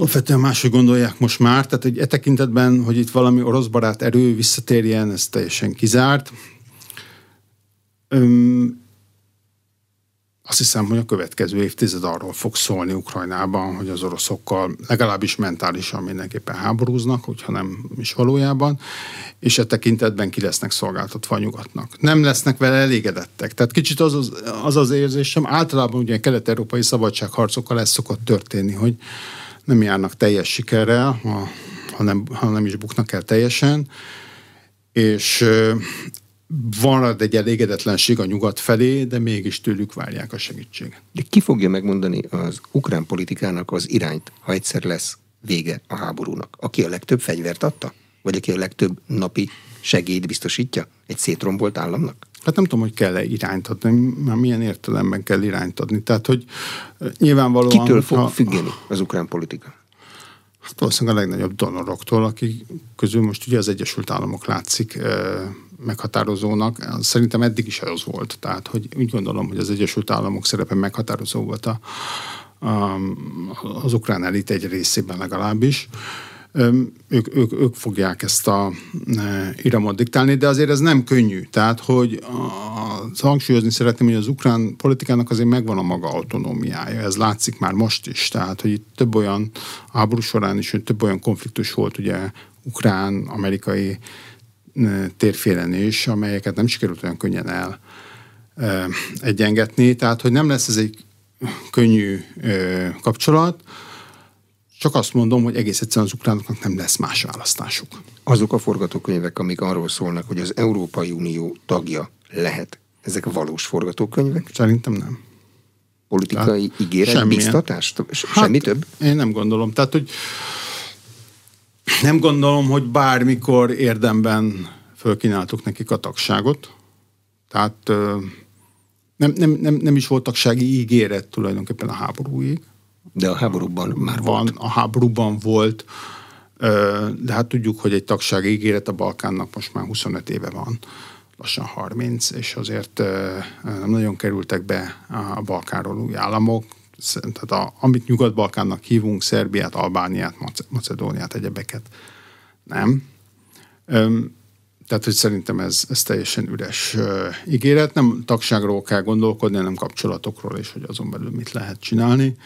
Alapvetően máshogy gondolják most már, tehát egy e tekintetben, hogy itt valami orosz barát erő visszatérjen, ez teljesen kizárt. Öm, azt hiszem, hogy a következő évtized arról fog szólni Ukrajnában, hogy az oroszokkal legalábbis mentálisan mindenképpen háborúznak, hogyha nem is valójában, és e tekintetben ki lesznek szolgáltatva a nyugatnak. Nem lesznek vele elégedettek. Tehát kicsit az az, az, az érzésem, általában ugye kelet-európai szabadságharcokkal ez szokott történni, hogy nem járnak teljes sikerrel, ha, ha, nem, ha nem is buknak el teljesen, és van egy elégedetlenség a nyugat felé, de mégis tőlük várják a segítséget. De ki fogja megmondani az ukrán politikának az irányt, ha egyszer lesz vége a háborúnak? Aki a legtöbb fegyvert adta? Vagy aki a legtöbb napi segélyt biztosítja egy szétrombolt államnak? Hát nem tudom, hogy kell-e irányt adni, már milyen értelemben kell irányt adni. Tehát, hogy nyilvánvalóan... Kitől fog ha, függeni az ukrán politika? Hát valószínűleg a legnagyobb donoroktól, akik közül most ugye az Egyesült Államok látszik meghatározónak. Szerintem eddig is az volt. Tehát, hogy úgy gondolom, hogy az Egyesült Államok szerepe meghatározó volt a, a, az ukrán elit egy részében legalábbis ők, ők, ők fogják ezt a iramot diktálni, de azért ez nem könnyű. Tehát, hogy a, hangsúlyozni szeretném, hogy az ukrán politikának azért megvan a maga autonómiája. Ez látszik már most is. Tehát, hogy itt több olyan háború során is több olyan konfliktus volt, ugye ukrán, amerikai térfélen is, amelyeket nem sikerült olyan könnyen el egyengetni. Tehát, hogy nem lesz ez egy könnyű kapcsolat, csak azt mondom, hogy egész egyszerűen az ukránoknak nem lesz más választásuk. Azok a forgatókönyvek, amik arról szólnak, hogy az Európai Unió tagja lehet, ezek valós forgatókönyvek? Szerintem nem. Politikai Tehát ígéret, biztatást? Hát, Semmi több? Én nem gondolom. Tehát, hogy nem gondolom, hogy bármikor érdemben fölkínáltuk nekik a tagságot. Tehát nem, nem, nem, nem is volt tagsági ígéret tulajdonképpen a háborúig. De a háborúban már van, volt. A háborúban volt, de hát tudjuk, hogy egy tagság ígéret a Balkánnak most már 25 éve van, lassan 30, és azért nem nagyon kerültek be a Balkánról új államok, tehát a, amit Nyugat-Balkánnak hívunk, Szerbiát, Albániát, Macedóniát, egyebeket, nem. Tehát, hogy szerintem ez, ez teljesen üres uh, ígéret. Nem tagságról kell gondolkodni, hanem kapcsolatokról, és hogy azon belül mit lehet csinálni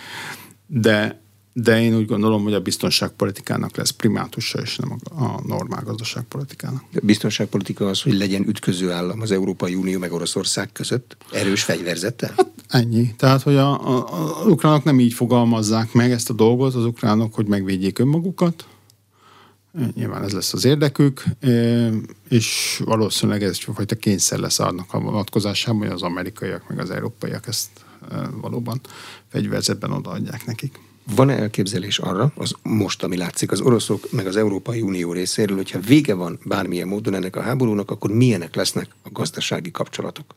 de, de én úgy gondolom, hogy a biztonságpolitikának lesz primátusa, és nem a, a normál gazdaságpolitikának. A biztonságpolitika az, hogy legyen ütköző állam az Európai Unió meg Oroszország között? Erős fegyverzettel? Hát ennyi. Tehát, hogy a, a, a ukránok nem így fogalmazzák meg ezt a dolgot, az ukránok, hogy megvédjék önmagukat, Nyilván ez lesz az érdekük, és valószínűleg ez fajta kényszer lesz annak a vonatkozásában, hogy az amerikaiak meg az európaiak ezt valóban fegyverzetben odaadják nekik. Van-e elképzelés arra, az most, ami látszik az oroszok meg az Európai Unió részéről, hogyha vége van bármilyen módon ennek a háborúnak, akkor milyenek lesznek a gazdasági kapcsolatok?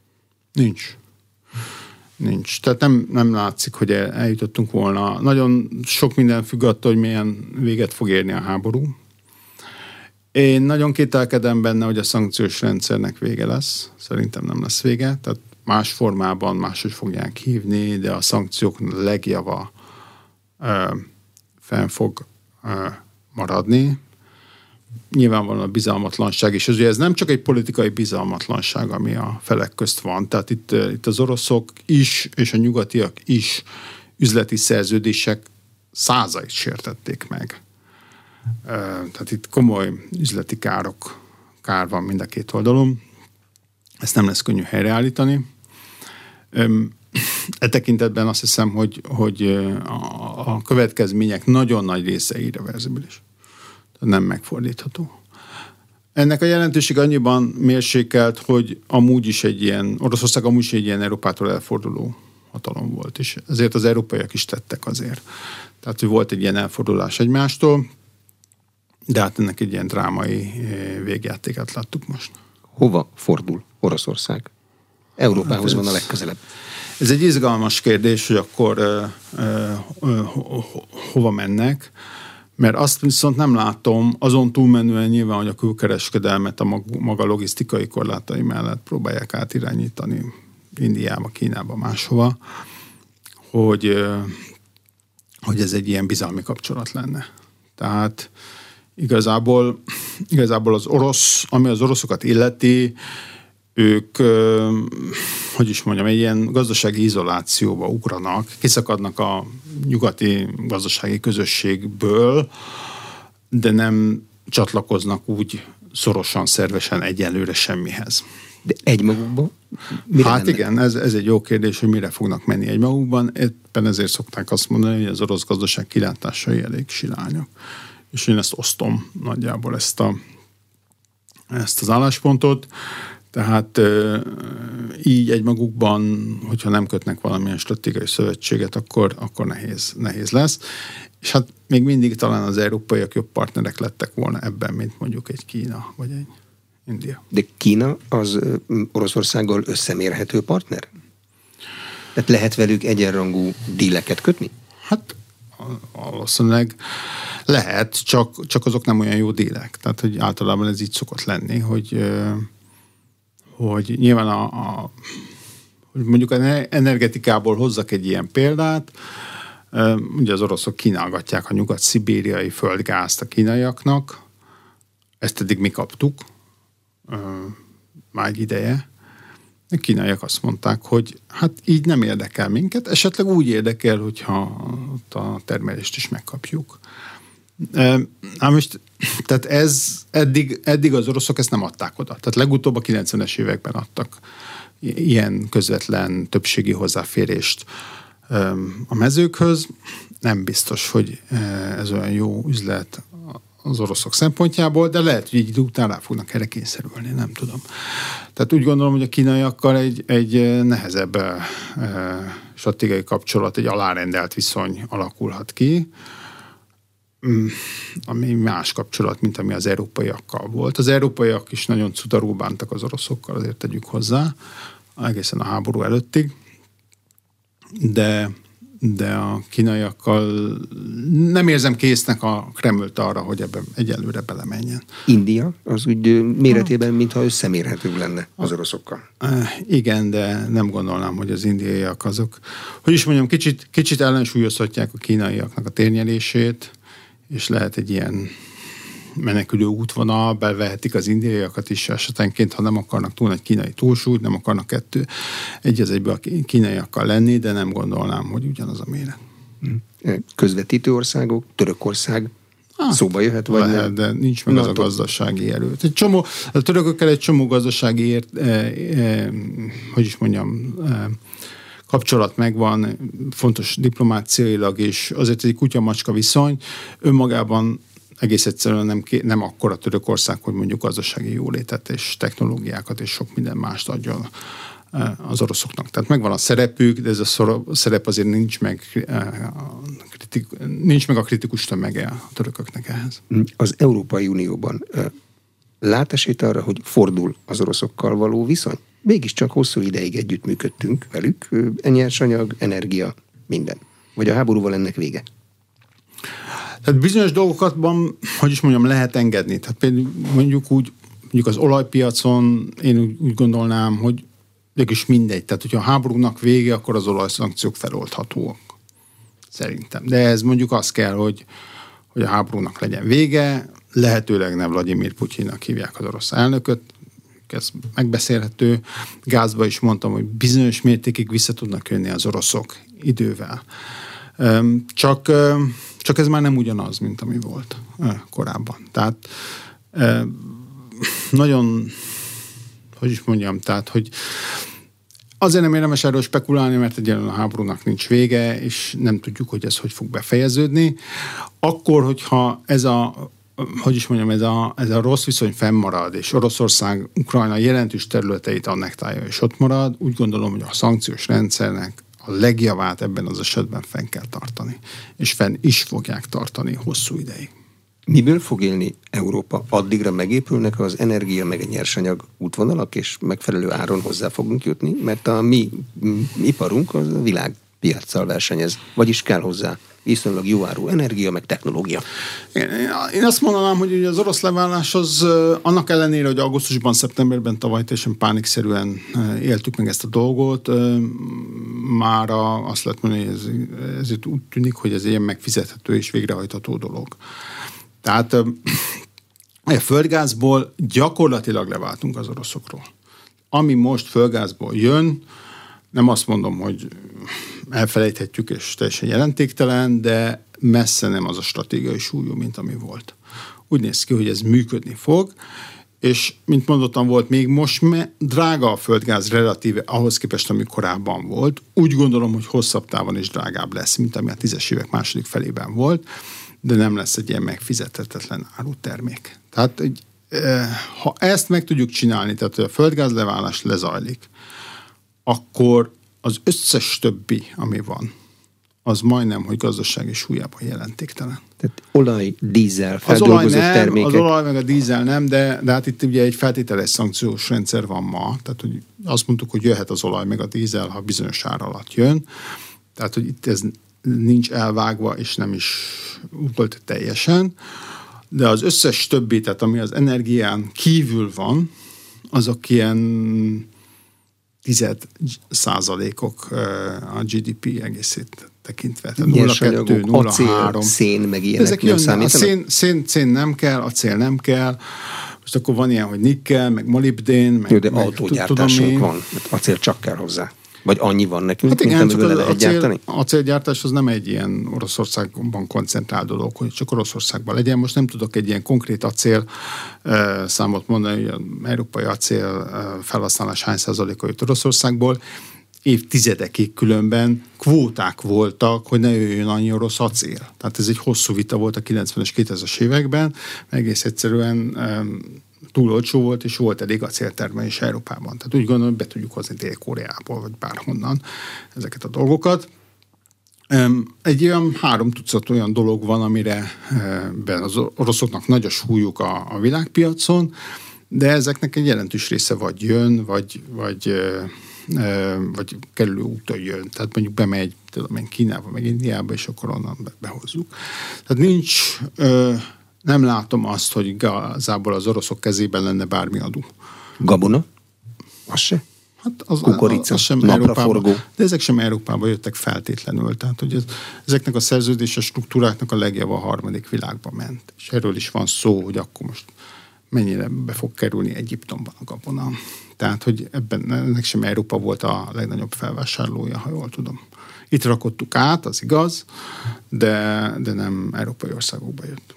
Nincs. Nincs. Tehát nem, nem látszik, hogy eljutottunk volna. Nagyon sok minden függ attól, hogy milyen véget fog érni a háború. Én nagyon kételkedem benne, hogy a szankciós rendszernek vége lesz. Szerintem nem lesz vége. Tehát más formában máshogy fogják hívni, de a szankciók legjava ö, fenn fog ö, maradni. Nyilvánvalóan a bizalmatlanság, ez, ugye ez nem csak egy politikai bizalmatlanság, ami a felek közt van. Tehát itt, itt az oroszok is, és a nyugatiak is üzleti szerződések százait sértették meg. Tehát itt komoly üzleti károk, kár van mind a két oldalon. Ezt nem lesz könnyű helyreállítani. *sniffs* E tekintetben azt hiszem, hogy, hogy a következmények nagyon nagy része irreverzibilis. Nem megfordítható. Ennek a jelentőség annyiban mérsékelt, hogy amúgy is egy ilyen, Oroszország amúgy is egy ilyen Európától elforduló hatalom volt, és ezért az európaiak is tettek azért. Tehát, hogy volt egy ilyen elfordulás egymástól, de hát ennek egy ilyen drámai végjátékát láttuk most. Hova fordul Oroszország? Európához hát van a legközelebb. Ez egy izgalmas kérdés, hogy akkor ö, ö, ö, hova mennek, mert azt viszont nem látom, azon túlmenően nyilván, hogy a külkereskedelmet a maga logisztikai korlátai mellett próbálják átirányítani Indiába, Kínába, máshova, hogy, hogy ez egy ilyen bizalmi kapcsolat lenne. Tehát igazából, igazából az orosz, ami az oroszokat illeti, ők, hogy is mondjam, egy ilyen gazdasági izolációba ugranak, kiszakadnak a nyugati gazdasági közösségből, de nem csatlakoznak úgy szorosan, szervesen egyelőre semmihez. De egymagukban? Mire hát mennek? igen, ez, ez egy jó kérdés, hogy mire fognak menni egymagukban. Éppen ezért szokták azt mondani, hogy az orosz gazdaság kilátásai elég silányak. És én ezt osztom nagyjából ezt, a, ezt az álláspontot. Tehát így egymagukban, hogyha nem kötnek valamilyen stratégiai szövetséget, akkor, akkor nehéz, nehéz lesz. És hát még mindig talán az európaiak jobb partnerek lettek volna ebben, mint mondjuk egy Kína vagy egy India. De Kína az Oroszországgal összemérhető partner? Tehát lehet velük egyenrangú díleket kötni? Hát valószínűleg lehet, csak, csak azok nem olyan jó dílek. Tehát, hogy általában ez így szokott lenni, hogy, hogy nyilván a, a mondjuk energetikából hozzak egy ilyen példát, ugye az oroszok kínálgatják a nyugat-szibériai földgázt a kínaiaknak, ezt eddig mi kaptuk, már egy ideje, a kínaiak azt mondták, hogy hát így nem érdekel minket, esetleg úgy érdekel, hogyha a termelést is megkapjuk. Na most, tehát ez eddig, eddig az oroszok ezt nem adták oda. Tehát legutóbb a 90-es években adtak ilyen közvetlen többségi hozzáférést a mezőkhöz. Nem biztos, hogy ez olyan jó üzlet az oroszok szempontjából, de lehet, hogy egy idő után rá fognak erre kényszerülni, nem tudom. Tehát úgy gondolom, hogy a kínaiakkal egy, egy nehezebb stratégiai kapcsolat, egy alárendelt viszony alakulhat ki, ami más kapcsolat, mint ami az európaiakkal volt. Az európaiak is nagyon cudarul bántak az oroszokkal, azért tegyük hozzá, egészen a háború előttig, de de a kínaiakkal nem érzem késznek a Kremlt arra, hogy ebben egyelőre belemenjen. India az úgy méretében, mintha összemérhető lenne az oroszokkal. Igen, de nem gondolnám, hogy az indiaiak azok, hogy is mondjam, kicsit, kicsit ellensúlyozhatják a kínaiaknak a térnyelését, és lehet egy ilyen menekülő útvonal, bevehetik az indiaiakat is esetenként, ha nem akarnak túl nagy kínai túlsúlyt, nem akarnak kettő egy az egybe a kínaiakkal lenni, de nem gondolnám, hogy ugyanaz a méret. Hm. Közvetítő országok, Törökország Ah, szóba jöhet, vagy lehet, de nincs meg az a gazdasági erő. Egy csomó, a törökökkel egy csomó gazdasági ért, eh, eh, hogy is mondjam, eh, kapcsolat megvan, fontos diplomáciailag is, azért egy kutya-macska viszony, önmagában egész egyszerűen nem, nem akkora Törökország, hogy mondjuk gazdasági jólétet és technológiákat és sok minden mást adjon eh, az oroszoknak. Tehát megvan a szerepük, de ez a szerep azért nincs meg, eh, kritik, nincs meg a kritikus tömege a törököknek ehhez. Az Európai Unióban eh, lát esélyt arra, hogy fordul az oroszokkal való viszony? Mégiscsak hosszú ideig együttműködtünk velük, nyersanyag, energia, minden. Vagy a háborúval ennek vége? Tehát bizonyos dolgokatban, hogy is mondjam, lehet engedni. Tehát például mondjuk úgy, mondjuk az olajpiacon én úgy, gondolnám, hogy is mindegy. Tehát, hogyha a háborúnak vége, akkor az olajszankciók feloldhatóak. Szerintem. De ez mondjuk az kell, hogy, hogy a háborúnak legyen vége, lehetőleg nem Vladimir Putyinnak hívják az orosz elnököt, ez megbeszélhető. Gázba is mondtam, hogy bizonyos mértékig vissza tudnak jönni az oroszok idővel. Csak csak ez már nem ugyanaz, mint ami volt korábban. Tehát nagyon, hogy is mondjam, tehát, hogy Azért nem érdemes erről spekulálni, mert egyelően a háborúnak nincs vége, és nem tudjuk, hogy ez hogy fog befejeződni. Akkor, hogyha ez a hogy is mondjam, ez a, ez a rossz viszony fennmarad, és Oroszország Ukrajna jelentős területeit annektálja, és ott marad, úgy gondolom, hogy a szankciós rendszernek a legjavát ebben az esetben fenn kell tartani. És fenn is fogják tartani hosszú ideig. Miből fog élni Európa? Addigra megépülnek az energia meg a nyersanyag útvonalak, és megfelelő áron hozzá fogunk jutni? Mert a mi iparunk az a világ piaccal versenyez, vagyis kell hozzá viszonylag jó áru energia, meg technológia. Én, én azt mondanám, hogy az orosz leválás az annak ellenére, hogy augusztusban, szeptemberben tavaly teljesen pánikszerűen éltük meg ezt a dolgot, már azt lehet mondani, hogy ez, ez úgy tűnik, hogy ez ilyen megfizethető és végrehajtható dolog. Tehát *clears throat* a földgázból gyakorlatilag leváltunk az oroszokról. Ami most földgázból jön, nem azt mondom, hogy elfelejthetjük, és teljesen jelentéktelen, de messze nem az a stratégiai súlyú, mint ami volt. Úgy néz ki, hogy ez működni fog, és mint mondottam, volt még most me, drága a földgáz relatíve ahhoz képest, ami korábban volt. Úgy gondolom, hogy hosszabb távon is drágább lesz, mint ami a tízes évek második felében volt, de nem lesz egy ilyen megfizethetetlen árutermék. Tehát egy ha ezt meg tudjuk csinálni, tehát a földgázleválás lezajlik, akkor az összes többi, ami van, az majdnem, hogy gazdasági súlyában jelentéktelen. Tehát olaj, dízel, feldolgozott az olaj nem, termékek. Az olaj meg a dízel nem, de, de hát itt ugye egy feltételes szankciós rendszer van ma. Tehát hogy azt mondtuk, hogy jöhet az olaj meg a dízel, ha bizonyos ár alatt jön. Tehát, hogy itt ez nincs elvágva, és nem is volt teljesen. De az összes többi, tehát ami az energián kívül van, azok ilyen tized százalékok a GDP egészét tekintve. Tehát 0,2, 0,3. szén, meg ilyenek Ezek nem számítanak? A szén, szén, szén nem kell, acél nem kell, most akkor van ilyen, hogy nikkel, meg molibdén, meg, Jó, de meg autógyártásunk van, acél csak kell hozzá. Vagy annyi van nekünk, hát igen, mint csak lehet acél, gyártani? acélgyártás az nem egy ilyen Oroszországban koncentrált dolog, hogy csak Oroszországban legyen. Most nem tudok egy ilyen konkrét acél számot mondani, hogy az európai acél uh, felhasználás hány százaléka jött Oroszországból évtizedekig különben kvóták voltak, hogy ne jöjjön annyi orosz acél. Tehát ez egy hosszú vita volt a 90-es, 2000-es években, egész egyszerűen túl olcsó volt, és volt elég acéltermelés Európában. Tehát úgy gondolom, hogy be tudjuk hozni Dél-Koreából, vagy bárhonnan ezeket a dolgokat. Egy olyan három tucat olyan dolog van, amire ben az oroszoknak nagy a súlyuk a, a világpiacon, de ezeknek egy jelentős része vagy jön, vagy, vagy, vagy kerülő úton jön. Tehát mondjuk bemegy tudom én, Kínába, meg Indiába, és akkor onnan behozzuk. Tehát nincs nem látom azt, hogy igazából az oroszok kezében lenne bármi adó. Gabona? Az se? Hát az, Kukorica, az sem Európába, de ezek sem Európába jöttek feltétlenül. Tehát, hogy ez, ezeknek a szerződéses struktúráknak a legjobb a harmadik világba ment. És erről is van szó, hogy akkor most mennyire be fog kerülni Egyiptomban a gabona. Tehát, hogy ebben ennek sem Európa volt a legnagyobb felvásárlója, ha jól tudom. Itt rakottuk át, az igaz, de, de nem európai országokba jött.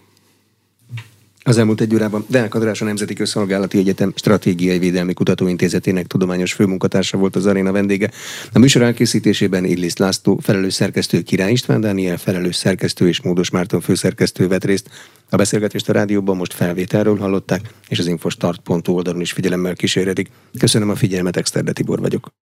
Az elmúlt egy órában Deák András a Nemzeti Közszolgálati Egyetem Stratégiai Védelmi Kutatóintézetének tudományos főmunkatársa volt az aréna vendége. A műsor elkészítésében Illis László, felelős szerkesztő Király István Dániel, felelős szerkesztő és Módos Márton főszerkesztő vett részt. A beszélgetést a rádióban most felvételről hallották, és az infostart.hu oldalon is figyelemmel kíséredik. Köszönöm a figyelmet, Exterde Tibor vagyok.